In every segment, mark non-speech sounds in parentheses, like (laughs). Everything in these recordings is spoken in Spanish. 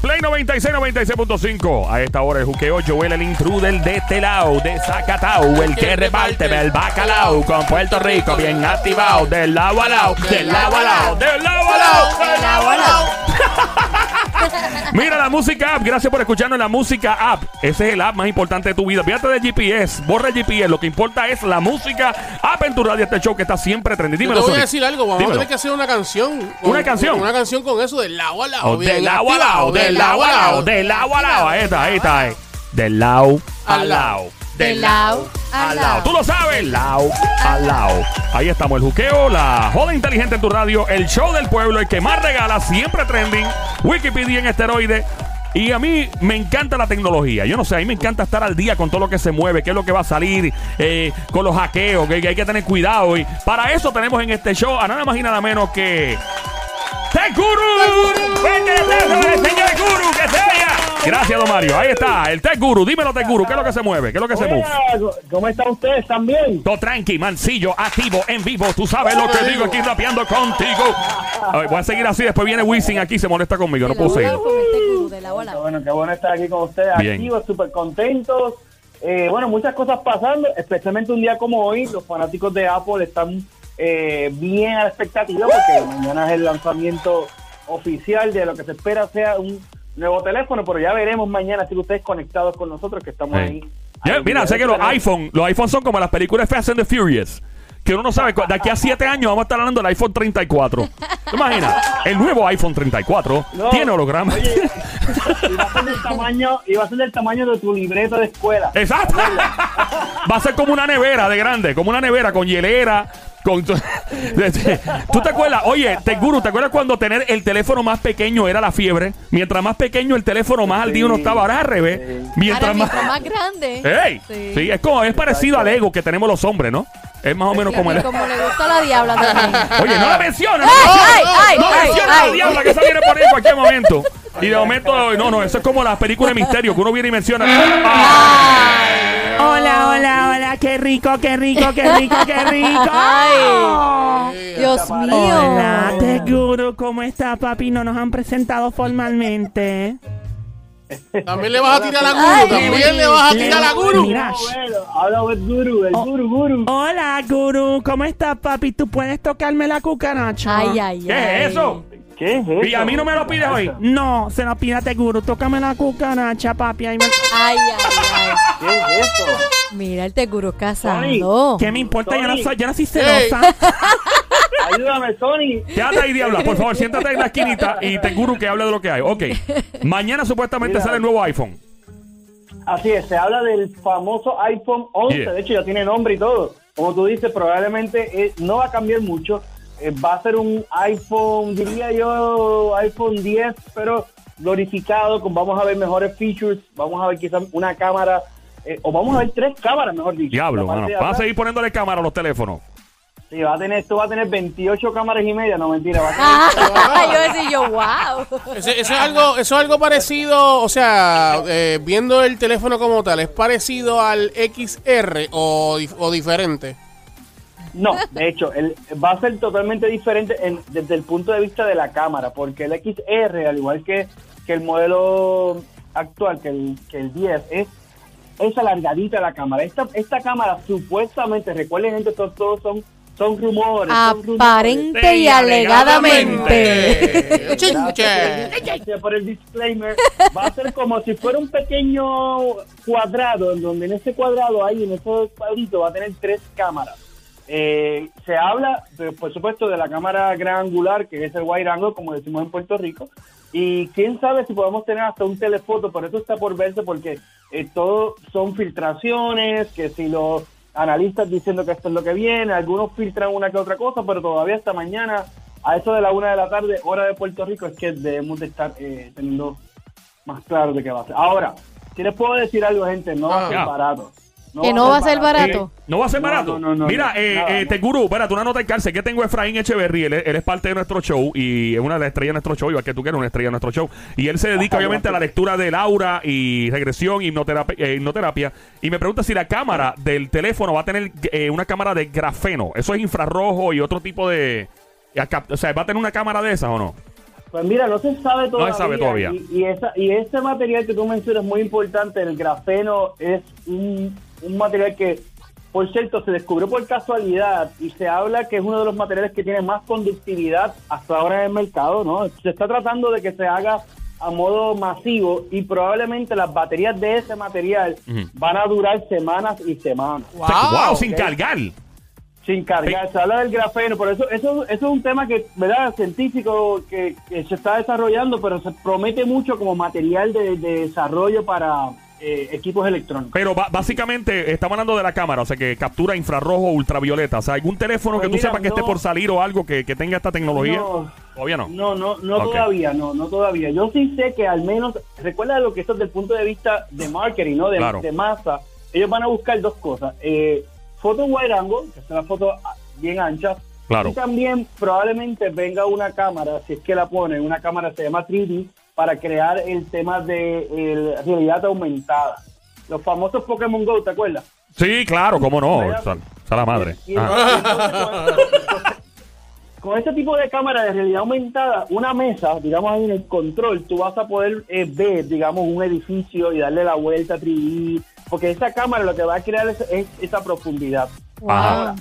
Play 96, 96.5. A esta hora el juqueo Joel el intruder de este lado, de Zacatau, el que reparte el bacalao con Puerto Rico bien activado, del lado a lado, del lado a lado, del lado a lado, del lado a lado. (laughs) Mira la música app, gracias por escucharnos la música app. Ese es el app más importante de tu vida. Fíjate de GPS, borra el GPS. Lo que importa es la música app en tu radio. Este show que está siempre trendido. Yo Dímelo, te voy a decir algo, vamos Dímelo. a tener que hacer una canción. con- ¿Una canción? Una canción con eso del lado a lado. Oh, del lado a lado, del lado a lado, del lado a lado. Ahí está, ahí está. eh. Del lado al lado. Del lado al lado. Tú lo sabes, lado al lado. Ahí estamos, el juqueo, la joda inteligente en tu radio, el show del pueblo, el que más regala, siempre trending, Wikipedia en esteroide. Y a mí me encanta la tecnología. Yo no sé, a mí me encanta estar al día con todo lo que se mueve, qué es lo que va a salir, eh, con los hackeos, que, que hay que tener cuidado. Y para eso tenemos en este show a nada más y nada menos que. ¡Tech Guru! ¡Vente, aplauso al señor Guru, que se oiga! Gracias, don Mario. Ahí está, el Tech Guru. Dímelo, Tech Guru, ¿qué es lo que se mueve? ¿Qué es lo que se mueve? ¿Cómo están ustedes? ¿Están bien? Todo tranqui, mancillo, activo, en vivo. Tú sabes lo que digo aquí rapeando contigo. A ver, voy a seguir así. Después viene Wisin aquí, se molesta conmigo. No puedo seguir. bueno, qué bueno estar aquí con ustedes, Bien. activos, súper contentos. Eh, bueno, muchas cosas pasando, especialmente un día como hoy. Los fanáticos de Apple están eh, bien a la expectativa porque mañana es el lanzamiento oficial de lo que se espera sea un nuevo teléfono, pero ya veremos mañana si ustedes conectados con nosotros que estamos Sí. ahí. Mira, sé que los iPhone, los iPhone son como las películas Fast and the Furious. Que uno no sabe, de aquí a 7 años vamos a estar hablando del iPhone 34. ¿Te imaginas? El nuevo iPhone 34 No, tiene holograma. Oye, va a ser del tamaño, y va a ser del tamaño de tu libreto de escuela. Exacto. Va a ser como una nevera de grande, como una nevera con hielera. Con (laughs) ¿Tú te acuerdas? Oye, te guru, ¿te acuerdas cuando tener el teléfono más pequeño era la fiebre? Mientras más pequeño el teléfono, más al día uno estaba. Ahora es al revés. Mientras Ahora, más. mientras más grande. ¡Ey! Sí. es como, es parecido al ego que tenemos los hombres, ¿no? Es más o menos como el. como le gusta a la diabla también. Oye, no la menciones. ¡Ay, ay, No ay, menciona a ay! la diabla que esa viene por ahí en cualquier momento. Y de momento, no, no, eso es como las películas de misterio que uno viene y menciona. ¡Ah! Hola, hola, hola, qué rico, qué rico, qué rico, qué rico. Ay, Dios mío. Hola, te guru, ¿cómo está, papi? No nos han presentado formalmente. También le vas a tirar a Guru. También le vas a tirar a Guru. Mira. Habla del guru, el guru, guru. Hola, guru, ¿cómo está, papi? ¿Tú puedes tocarme la cucaracha? Ay, ay, ¿Qué ay. es eso? ¿Qué es eso? Y a mí no me lo pides hoy. No, se lo pídate, guru, tócame la cucaracha, papi. Ay, ay, ay. ¿Qué es eso? Mira, el Teguro casado. ¿Qué me importa? Yo no soy, yo no soy celosa. (laughs) Ayúdame, Tony. Quédate ahí, diabla, por favor, siéntate en la esquinita y te juro que hable de lo que hay. Ok. Mañana supuestamente Mira. sale el nuevo iPhone. Así es, se habla del famoso iPhone 11, Yeah. de hecho ya tiene nombre y todo. Como tú dices, probablemente eh, no va a cambiar mucho. Eh, va a ser un iPhone, diría yo, iPhone 10, pero glorificado, con vamos a ver mejores features, vamos a ver quizás una cámara, eh, o vamos a ver tres cámaras, mejor dicho. Diablo, mano. Vas a seguir poniéndole cámara a los teléfonos. Sí, va a tener, esto va a tener 28 cámaras y media, no mentira, va a tener Ah, (laughs) yo decía yo, wow. Eso, eso es algo, eso es algo parecido, o sea, eh, viendo el teléfono como tal, ¿es parecido al XR o, o diferente? No, de hecho, el, va a ser totalmente diferente en- desde el punto de vista de la cámara, porque el XR, al igual que, que el modelo actual, que el, que el 10, es, es alargadita la cámara. Esta, esta cámara supuestamente, recuerden gente, todos, todos son, son rumores. son rumores. Aparente y alegadamente. Chinche. Gracias por el disclaimer. Va a ser como si fuera un pequeño cuadrado, en donde en ese cuadrado ahí, en ese cuadrito, va a tener tres cámaras. Eh, se habla, de- por supuesto, de la cámara gran angular, que es el wide angle, como decimos en Puerto Rico. Y quién sabe si podemos tener hasta un telefoto, pero eso está por verse porque eh, todo son filtraciones, que si los analistas diciendo que esto es lo que viene, algunos filtran una que otra cosa, pero todavía hasta mañana, a eso de la una de la tarde, hora de Puerto Rico, es que debemos de estar eh, teniendo más claro de qué va a ser. Ahora, si les puedo decir algo, gente, no va a ser Ah. Que no va a ser barato. Eh, no va a ser No, barato. no, no, no, Mira, no, eh, nada, eh, no. Teguru, espérate, una nota de cárcel. Que tengo a Efraín Echeverry. Él, es- él es parte de nuestro show y es una de las estrellas de nuestro show. Igual que tú que eres una estrella de nuestro show. Y él se dedica, Ajá, obviamente, a la lectura del aura y regresión, hipnoterapia, eh, hipnoterapia. Y me pregunta si la cámara del teléfono va a tener eh, una cámara de grafeno. Eso es infrarrojo y otro tipo de. O sea, ¿va a tener una cámara de esas o no? Pues mira, no se sabe todavía. sabe todavía. Y, y esa, y ese material que tú mencionas es muy importante. El grafeno es un, un material que, por cierto, se descubrió por casualidad y se habla que es uno de los materiales que tiene más conductividad hasta ahora en el mercado, ¿no? Se está tratando de que se haga a modo masivo y probablemente las baterías de ese material van a durar semanas y semanas. Wow, wow, sin cargar. Sin cargar, se habla del grafeno, por eso, eso, eso es un tema que, ¿verdad? Científico que, que se está desarrollando, pero se promete mucho como material de, de desarrollo para eh, equipos electrónicos. Pero básicamente estamos hablando de la cámara, o sea, que captura infrarrojo o ultravioleta. O sea, algún teléfono Pues que tú mira, sepas que esté no. por salir o algo que, que tenga esta tecnología. No. Todavía no. No, no, no Ok. todavía, no, no todavía. Yo sí sé que al menos, recuerda lo que esto desde el punto de vista de marketing, ¿no? De, Claro. de masa. Ellos van a buscar dos cosas. Eh, foto wide angle, que es una foto ah, bien ancha. Claro. Y también probablemente venga una cámara, si es que la ponen, una cámara se llama 3D, para crear el tema de el, realidad aumentada. Los famosos Pokémon Go, ¿te acuerdas? Sí, claro, cómo no. Vaya. O sea, sea la madre. Y Ah. entonces, entonces, con este tipo de cámara de realidad aumentada, una mesa, digamos ahí en el control, tú vas a poder eh, ver, digamos, un edificio y darle la vuelta 3D, porque esa cámara lo que va a crear es, es esa profundidad. Ajá. Wow.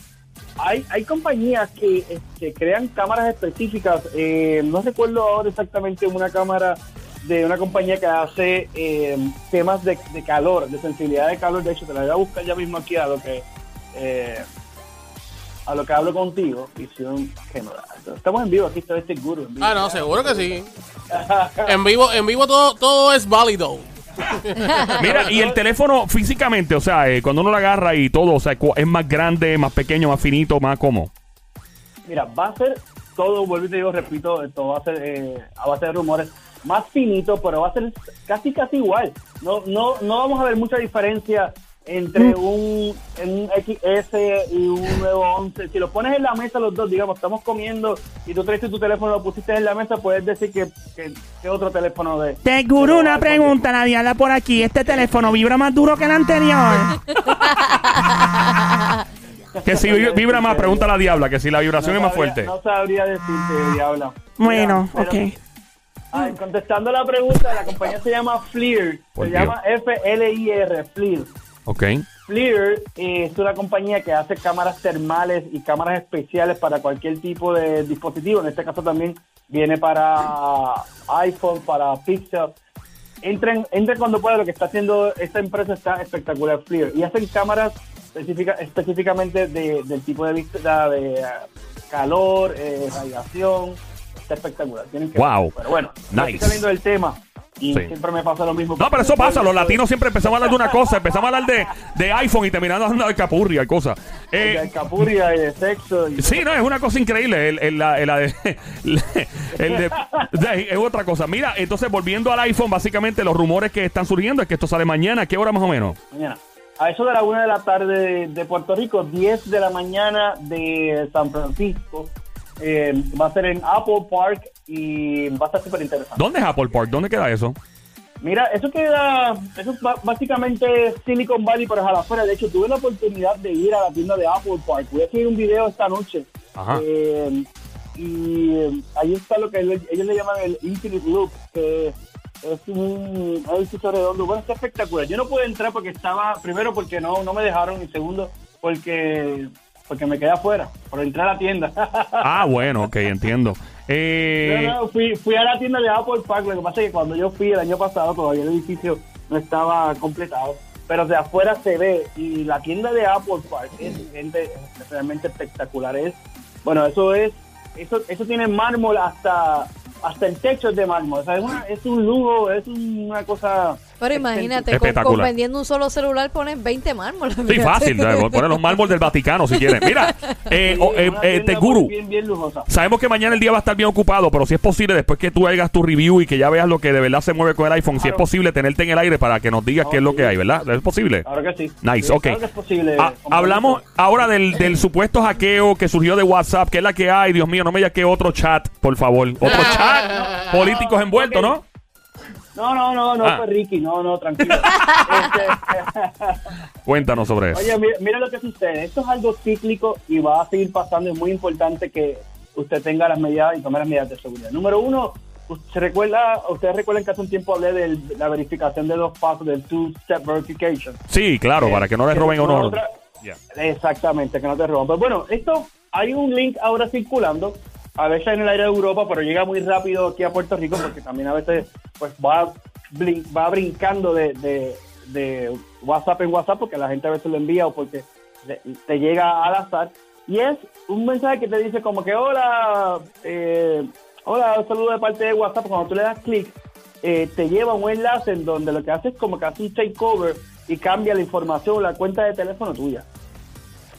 Hay, hay compañías que, que crean cámaras específicas, eh, no recuerdo ahora exactamente una cámara de una compañía que hace eh, temas de, de calor, de sensibilidad de calor, de hecho te la voy a buscar ya mismo aquí a lo que eh, a lo que hablo contigo, visión general. Estamos en vivo, aquí está este guru. en vivo. Ah, no, seguro que sí. (laughs) En vivo, en vivo todo, todo es válido. Mira, y el teléfono físicamente, o sea, eh, cuando uno lo agarra y todo, o sea, es más grande, más pequeño, más finito, más como. Mira, va a ser todo, vuelvo y te digo, repito, esto va a ser eh, a base de rumores, más finito, pero va a ser casi casi igual. No, no, no vamos a ver mucha diferencia entre un, un XS y un nuevo 11. Si lo pones en la mesa los dos, digamos, estamos comiendo y tú traes tu teléfono, lo pusiste en la mesa, puedes decir que, que, que otro teléfono de... Te gurú, una pregunta, nadie habla por aquí. ¿Este teléfono vibra más duro que el anterior? (laughs) Que si vi- vibra más, pregunta a la diabla, que si la vibración No es más fuerte. No sabría decirte, diabla. Bueno, Mira, pero- ok. Ah, contestando la pregunta, la compañía se llama FLIR. Se Dios. llama F-L-I-R, FLIR. Ok. FLIR eh, es una compañía que hace cámaras termales y cámaras especiales para cualquier tipo de dispositivo. En este caso también viene para iPhone, para Pixel. Entren, entren cuando pueda. Lo que está haciendo esta empresa está espectacular, FLIR. Y hacen cámaras específica, específicamente de- del tipo de vista de eh, calor, eh, radiación. Está espectacular. Tienen que Wow. Pero bueno, Nice. saliendo del tema. Y Sí. siempre me pasa lo mismo. No, pero eso pasa, los latinos siempre empezamos a hablar de una cosa, empezamos a hablar de, de iPhone y terminando hablando de capurria y cosas. de Eh, alcapurria y de sexo. Y Sí, no, es una cosa increíble. El, el- el- de- (laughs) el de- de- es otra cosa. Mira, entonces volviendo al iPhone, básicamente los rumores que están surgiendo es que esto sale mañana. ¿A qué hora más o menos? Mañana. A eso de la una de la tarde de, de Puerto Rico, 10 de la mañana de San Francisco. Eh, va a ser en Apple Park y va a estar súper interesante. ¿Dónde es Apple Park? ¿Dónde queda eso? Mira, eso queda, eso es básicamente Silicon Valley, pero es a la afuera. De hecho, tuve la oportunidad de ir a la tienda de Apple Park. Voy a hacer un video esta noche. Ajá. Eh, y ahí está lo que ellos le llaman el Infinite Loop, que es un edificio redondo. Bueno, está espectacular. Yo no pude entrar porque estaba, primero porque no, no me dejaron, y segundo porque porque me quedé afuera, por entrar a la tienda. (laughs) Ah, bueno, ok, entiendo. Eh, No, no, fui, fui a la tienda de Apple Park. Lo que pasa es que cuando yo fui el año pasado, todavía el edificio no estaba completado. Pero de afuera se ve. Y la tienda de Apple Park es, gente, es realmente espectacular. Es, bueno, eso es. Eso, eso tiene mármol hasta hasta el techo es de mármol. O sea, es, una- es un lujo, es una cosa Pero imagínate, con, vendiendo un solo celular pones 20 mármoles. Sí, fácil. (laughs) Poner los mármoles del Vaticano si quieren. Mira, eh, Sí, oh, eh, eh, tienda Teguru, Bien, bien lujosa. sabemos que mañana el día va a estar bien ocupado, pero si es posible, después que tú hagas tu review y que ya veas lo que de verdad se mueve con el iPhone, si es posible tenerte en el aire para que nos digas qué es lo que hay, ¿verdad? ¿Es posible? Claro que sí. Nice, Sí, ok. Claro que es posible. Ah, hablamos ahora del, del supuesto hackeo que surgió de WhatsApp, que es la que hay. Dios mío, no me digas que otro chat, por favor. Otro chat. Políticos envueltos, ¿no? No, no, no, no Ah. fue Ricky, no, no, tranquilo. Este, (laughs) Cuéntanos sobre eso. Oye, mira, mira lo que sucede. Esto es algo cíclico y va a seguir pasando. Es muy importante que usted tenga las medidas y tome las medidas de seguridad. Número uno, usted recuerda, ustedes recuerdan que hace un tiempo hablé de la verificación de dos pasos, del two-step verification. Sí, claro, para que no les Que roben uno. otra- Ya. Exactamente, que no te roban. Pues bueno, esto hay un link ahora circulando, a veces en el aire de Europa, pero llega muy rápido aquí a Puerto Rico porque también a veces pues va, va brincando de, de- WhatsApp en WhatsApp porque la gente a veces lo envía o porque te, llega al azar. Y es un mensaje que te dice como que hola, eh, hola, un saludo de parte de WhatsApp. Cuando tú le das clic, eh, te lleva un enlace en donde lo que hace es como que hace un takeover y cambia la información, la cuenta de teléfono tuya.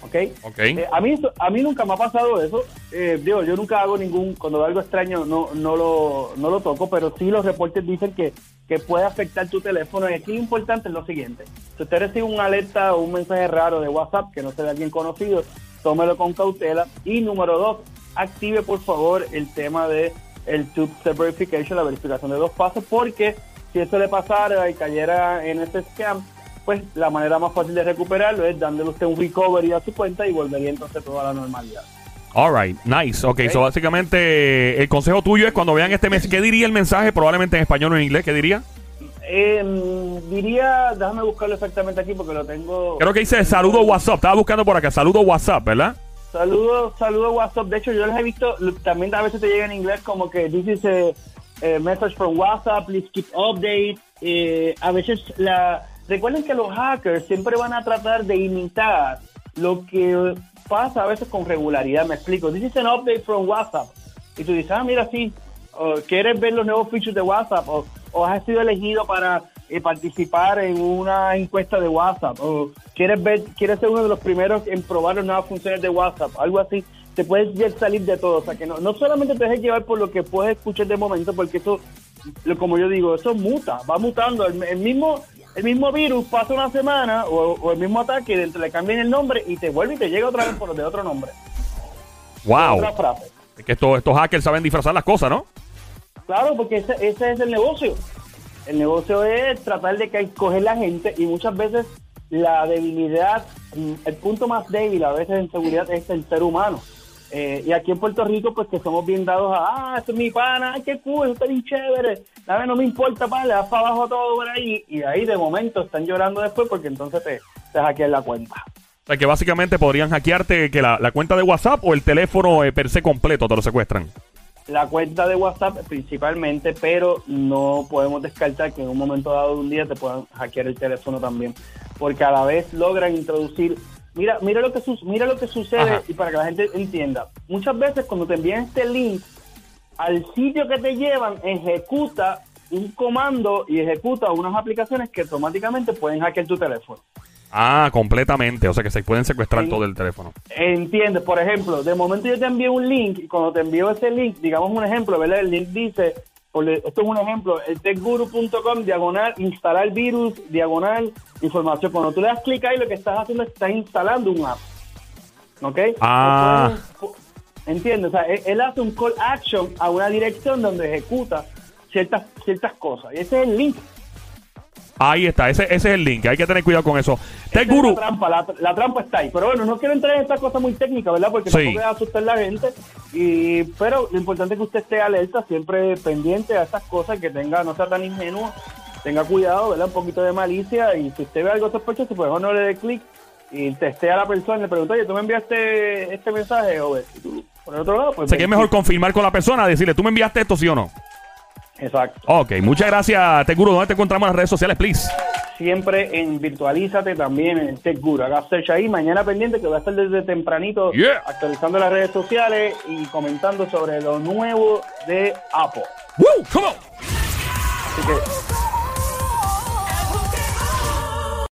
¿Ok? Ok. Eh, a, mí, a mí nunca me ha pasado eso. Eh, digo, yo nunca hago ningún, cuando veo algo extraño no, no, lo, no lo toco, pero sí los reportes dicen que, que puede afectar tu teléfono. Y aquí lo importante es lo siguiente. Si usted recibe una alerta o un mensaje raro de WhatsApp que no sea de alguien conocido, tómelo con cautela. Y número dos, active por favor el tema de el two-step verification, la verificación de dos pasos, porque si eso le pasara y cayera en ese scam, pues la manera más fácil de recuperarlo es dándole usted un recovery a su cuenta y volvería entonces toda la normalidad. All right, nice. Ok, Ok. so básicamente el consejo tuyo es cuando vean este mensaje, ¿qué diría el mensaje? Probablemente en español o en inglés, ¿qué diría? Eh, diría, déjame buscarlo exactamente aquí porque lo tengo. Creo que dice saludo WhatsApp. Estaba buscando por acá, saludo WhatsApp, ¿verdad? Saludos, saludos WhatsApp. De hecho, yo les he visto, también a veces te llega en inglés como que a, a message from WhatsApp, please keep update. Eh, a veces la... Recuerden que los hackers siempre van a tratar de imitar lo que pasa a veces con regularidad. Me explico. This is an update from WhatsApp. Y tú dices, ah, mira, sí, quieres ver los nuevos features de WhatsApp o, has sido elegido para eh, participar en una encuesta de WhatsApp o quieres ver quieres ser uno de los primeros en probar las nuevas funciones de WhatsApp, algo así, te puedes salir de todo, o sea que no, no solamente te dejes llevar por lo que puedes escuchar de momento, porque eso, como yo digo, eso muta, va mutando, el, el mismo el mismo virus pasa una semana o, o el mismo ataque, dentro le cambian el nombre y te vuelve y te llega otra vez por de otro nombre, Wow. otra frase. Es que estos, estos hackers saben disfrazar las cosas, ¿no? Claro, porque ese, ese es el negocio. El negocio es tratar de que coger la gente y muchas veces la debilidad, el punto más débil a veces en seguridad es el ser humano. Eh, y aquí en Puerto Rico, pues que somos bien dados a, ah, este es mi pana, ay, qué cool, eso está bien chévere, a no me importa, pa, le das para abajo todo por ahí, y ahí de momento están llorando después porque entonces te, te hackean la cuenta. O sea, que básicamente podrían hackearte que la, la cuenta de WhatsApp o el teléfono eh, per se completo te lo secuestran. la cuenta de WhatsApp principalmente, pero no podemos descartar que en un momento dado de un día te puedan hackear el teléfono también, porque a la vez logran introducir, mira, mira lo que su- mira lo que sucede Ajá. y para que la gente entienda. Muchas veces cuando te envían este link al sitio que te llevan ejecuta un comando y ejecuta unas aplicaciones que automáticamente pueden hackear tu teléfono. Ah, completamente. O sea que se pueden secuestrar todo el teléfono. Entiendes, por ejemplo, de momento yo te envío un link y cuando te envío ese link, digamos un ejemplo, ¿verdad? El link dice, esto es un ejemplo, el techguru.com, diagonal, instalar virus, diagonal, información. Cuando tú le das clic ahí, lo que estás haciendo es estás instalando un app. ¿Ok? Ah. ¿Entiendes? O sea, él, él hace un call action a una dirección donde ejecuta ciertas, ciertas cosas. Y ese es el link. Ahí está, ese, ese es el link. Hay que tener cuidado con eso. Tech Esa es Guru. La trampa, la, la trampa está ahí. Pero bueno, no quiero entrar en esta cosa muy técnica, ¿verdad? Porque Sí. tampoco asustar a la gente. Y, pero lo importante es que usted esté alerta, siempre pendiente a estas cosas, que tenga, no sea tan ingenuo, tenga cuidado, ¿verdad? Un poquito de malicia. Y si usted ve algo sospechoso, pues no le dé clic y testea a la persona y le pregunta, oye, ¿tú me enviaste este mensaje? O por el otro lado, pues. O sea que es mejor confirmar con la persona, decirle, ¿tú me enviaste esto, sí o no? Exacto. Ok, muchas gracias, Tech Guru. ¿Dónde te encontramos en las redes sociales, please? Siempre en Virtualízate también en Tech Guru. Haga search ahí. Mañana pendiente que voy a estar desde tempranito Yeah. actualizando las redes sociales y comentando sobre lo nuevo de Apple. ¡Woo! ¡Come on! Así que